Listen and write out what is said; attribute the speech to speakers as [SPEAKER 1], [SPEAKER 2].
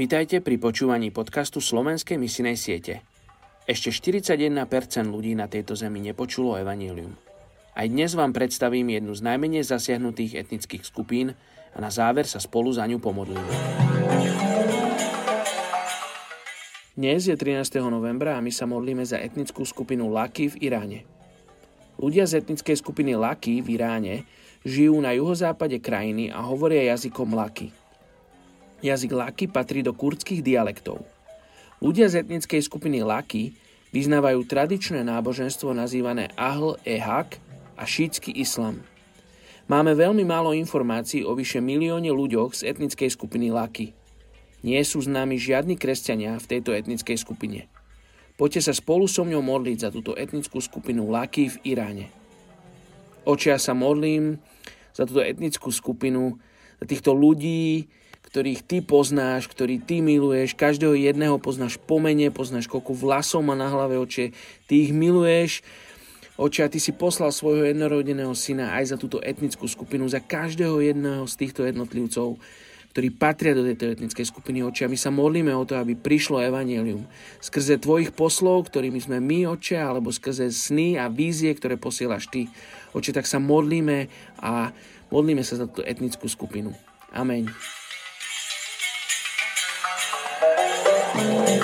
[SPEAKER 1] Vítajte pri počúvaní podcastu Slovenskej misinej siete. Ešte 41% ľudí na tejto zemi nepočulo evanílium. Aj dnes vám predstavím jednu z najmenej zasiahnutých etnických skupín a na záver sa spolu za ňu pomodlíme. Dnes je 13. novembra a my sa modlíme za etnickú skupinu Laki v Iráne. Ľudia z etnickej skupiny Laki v Iráne žijú na juhozápade krajiny a hovoria jazykom Laki – Jazyk Laki patrí do kurdských dialektov. Ľudia z etnickej skupiny Laki vyznávajú tradičné náboženstvo nazývané Ahl e Hak a šítsky islam. Máme veľmi málo informácií o vyše milióne ľuďoch z etnickej skupiny Laki. Nie sú známi žiadni kresťania v tejto etnickej skupine. Poďte sa spolu so mňou modliť za túto etnickú skupinu Laki v Iráne. Očia sa modlím za túto etnickú skupinu, za týchto ľudí, ktorých ty poznáš, ktorý ty miluješ, každého jedného poznáš po mene, poznáš koľko vlasov má na hlave oče, ty ich miluješ, oče, a ty si poslal svojho jednorodeného syna aj za túto etnickú skupinu, za každého jedného z týchto jednotlivcov, ktorí patria do tejto etnickej skupiny oče. A my sa modlíme o to, aby prišlo evanelium skrze tvojich poslov, ktorými sme my, oče, alebo skrze sny a vízie, ktoré posielaš ty. Oče, tak sa modlíme a modlíme sa za túto etnickú skupinu. Amen. Música